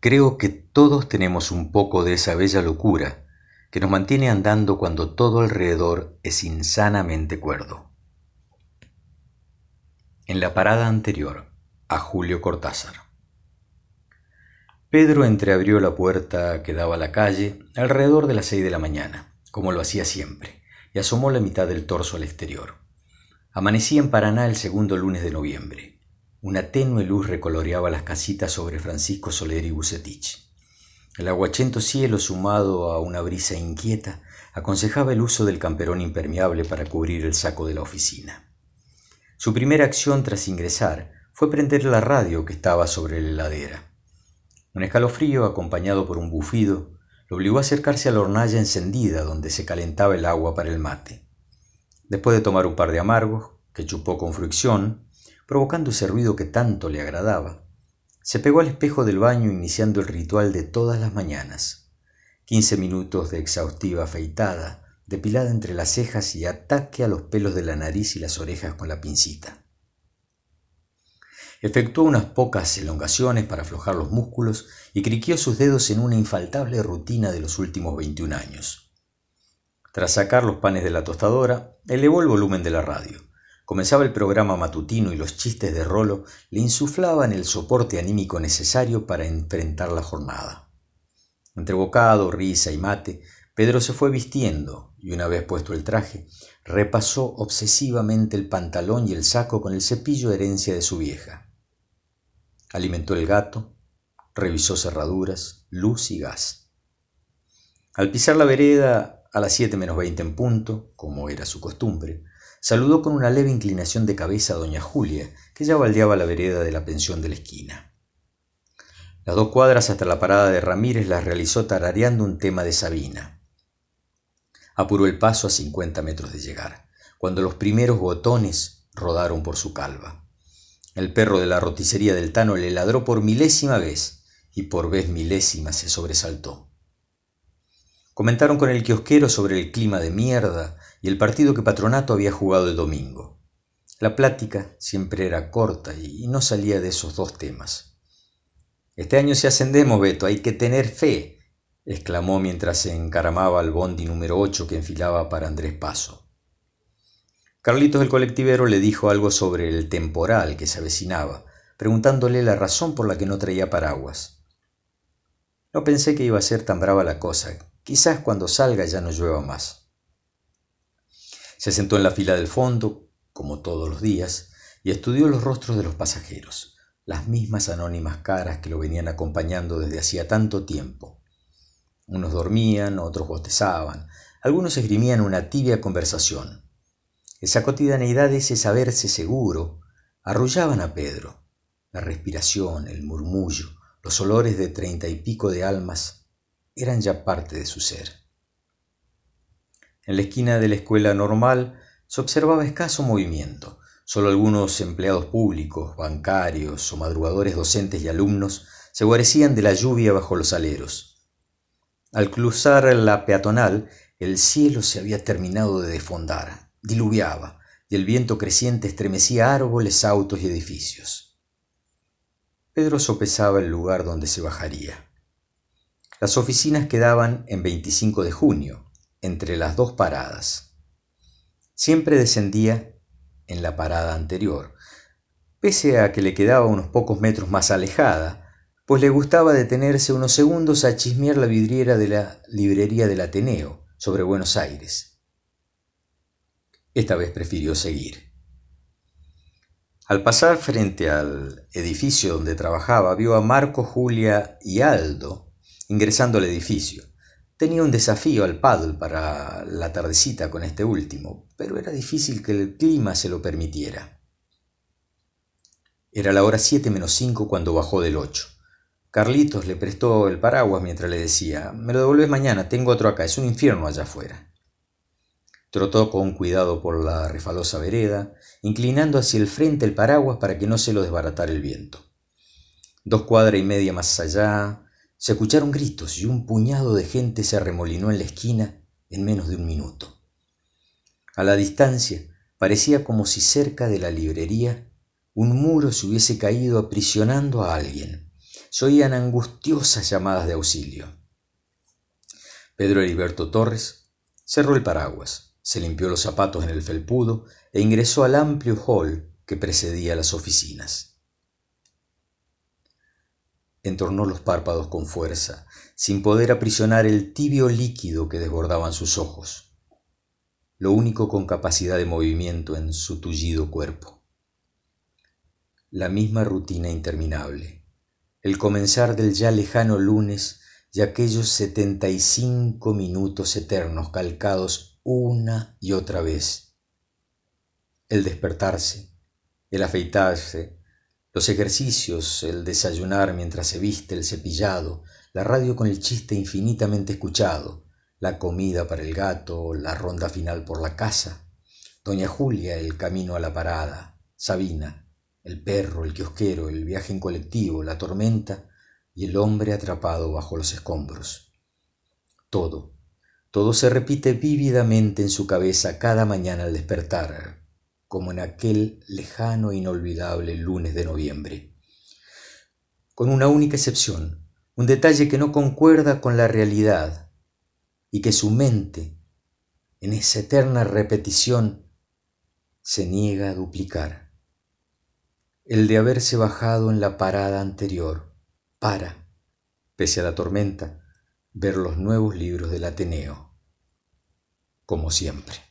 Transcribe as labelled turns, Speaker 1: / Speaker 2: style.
Speaker 1: Creo que todos tenemos un poco de esa bella locura que nos mantiene andando cuando todo alrededor es insanamente cuerdo. En la parada anterior, a Julio Cortázar. Pedro entreabrió la puerta que daba a la calle alrededor de las seis de la mañana, como lo hacía siempre, y asomó la mitad del torso al exterior. Amanecía en Paraná el segundo lunes de noviembre. Una tenue luz recoloreaba las casitas sobre Francisco Soler y Bucetich. El aguachento cielo, sumado a una brisa inquieta, aconsejaba el uso del camperón impermeable para cubrir el saco de la oficina. Su primera acción tras ingresar fue prender la radio que estaba sobre la heladera. Un escalofrío, acompañado por un bufido, lo obligó a acercarse a la hornalla encendida donde se calentaba el agua para el mate. Después de tomar un par de amargos, que chupó con fricción, provocando ese ruido que tanto le agradaba. Se pegó al espejo del baño iniciando el ritual de todas las mañanas. Quince minutos de exhaustiva afeitada, depilada entre las cejas y ataque a los pelos de la nariz y las orejas con la pincita. Efectuó unas pocas elongaciones para aflojar los músculos y criquió sus dedos en una infaltable rutina de los últimos 21 años. Tras sacar los panes de la tostadora, elevó el volumen de la radio. Comenzaba el programa matutino y los chistes de Rolo le insuflaban el soporte anímico necesario para enfrentar la jornada. Entre bocado, risa y mate, Pedro se fue vistiendo y una vez puesto el traje, repasó obsesivamente el pantalón y el saco con el cepillo de herencia de su vieja. Alimentó el gato, revisó cerraduras, luz y gas. Al pisar la vereda a las siete menos veinte en punto, como era su costumbre, saludó con una leve inclinación de cabeza a doña Julia, que ya baldeaba la vereda de la pensión de la esquina. Las dos cuadras hasta la parada de Ramírez las realizó tarareando un tema de Sabina. Apuró el paso a cincuenta metros de llegar, cuando los primeros botones rodaron por su calva. El perro de la roticería del Tano le ladró por milésima vez y por vez milésima se sobresaltó. Comentaron con el kiosquero sobre el clima de mierda y el partido que Patronato había jugado el domingo. La plática siempre era corta y no salía de esos dos temas. Este año se ascendemos, Beto, hay que tener fe, exclamó mientras se encaramaba al bondi número 8 que enfilaba para Andrés Paso. Carlitos el colectivero le dijo algo sobre el temporal que se avecinaba, preguntándole la razón por la que no traía paraguas. No pensé que iba a ser tan brava la cosa. Quizás cuando salga ya no llueva más. Se sentó en la fila del fondo, como todos los días, y estudió los rostros de los pasajeros, las mismas anónimas caras que lo venían acompañando desde hacía tanto tiempo. Unos dormían, otros bostezaban, algunos esgrimían una tibia conversación. Esa cotidianeidad, ese saberse seguro, arrullaban a Pedro. La respiración, el murmullo, los olores de treinta y pico de almas eran ya parte de su ser. En la esquina de la escuela normal se observaba escaso movimiento. Solo algunos empleados públicos, bancarios o madrugadores docentes y alumnos se guarecían de la lluvia bajo los aleros. Al cruzar la peatonal, el cielo se había terminado de desfondar, diluviaba, y el viento creciente estremecía árboles, autos y edificios. Pedro sopesaba el lugar donde se bajaría. Las oficinas quedaban en 25 de junio, entre las dos paradas. Siempre descendía en la parada anterior, pese a que le quedaba unos pocos metros más alejada, pues le gustaba detenerse unos segundos a chismear la vidriera de la librería del Ateneo sobre Buenos Aires. Esta vez prefirió seguir. Al pasar frente al edificio donde trabajaba, vio a Marco, Julia y Aldo ingresando al edificio. Tenía un desafío al paddle para la tardecita con este último, pero era difícil que el clima se lo permitiera. Era la hora siete menos cinco cuando bajó del ocho. Carlitos le prestó el paraguas mientras le decía Me lo devuelves mañana, tengo otro acá, es un infierno allá afuera. Trotó con cuidado por la refalosa vereda, inclinando hacia el frente el paraguas para que no se lo desbaratara el viento. Dos cuadras y media más allá, se escucharon gritos y un puñado de gente se arremolinó en la esquina en menos de un minuto. A la distancia parecía como si cerca de la librería un muro se hubiese caído aprisionando a alguien. se oían angustiosas llamadas de auxilio. Pedro Heriberto Torres cerró el paraguas, se limpió los zapatos en el felpudo e ingresó al amplio hall que precedía las oficinas. Entornó los párpados con fuerza, sin poder aprisionar el tibio líquido que desbordaban sus ojos, lo único con capacidad de movimiento en su tullido cuerpo. La misma rutina interminable, el comenzar del ya lejano lunes y aquellos setenta y cinco minutos eternos calcados una y otra vez. El despertarse, el afeitarse, los ejercicios, el desayunar mientras se viste el cepillado, la radio con el chiste infinitamente escuchado, la comida para el gato, la ronda final por la casa, doña Julia, el camino a la parada, Sabina, el perro, el kiosquero, el viaje en colectivo, la tormenta y el hombre atrapado bajo los escombros. Todo, todo se repite vívidamente en su cabeza cada mañana al despertar, como en aquel lejano e inolvidable lunes de noviembre. Con una única excepción, un detalle que no concuerda con la realidad y que su mente, en esa eterna repetición, se niega a duplicar. El de haberse bajado en la parada anterior para, pese a la tormenta, ver los nuevos libros del Ateneo, como siempre.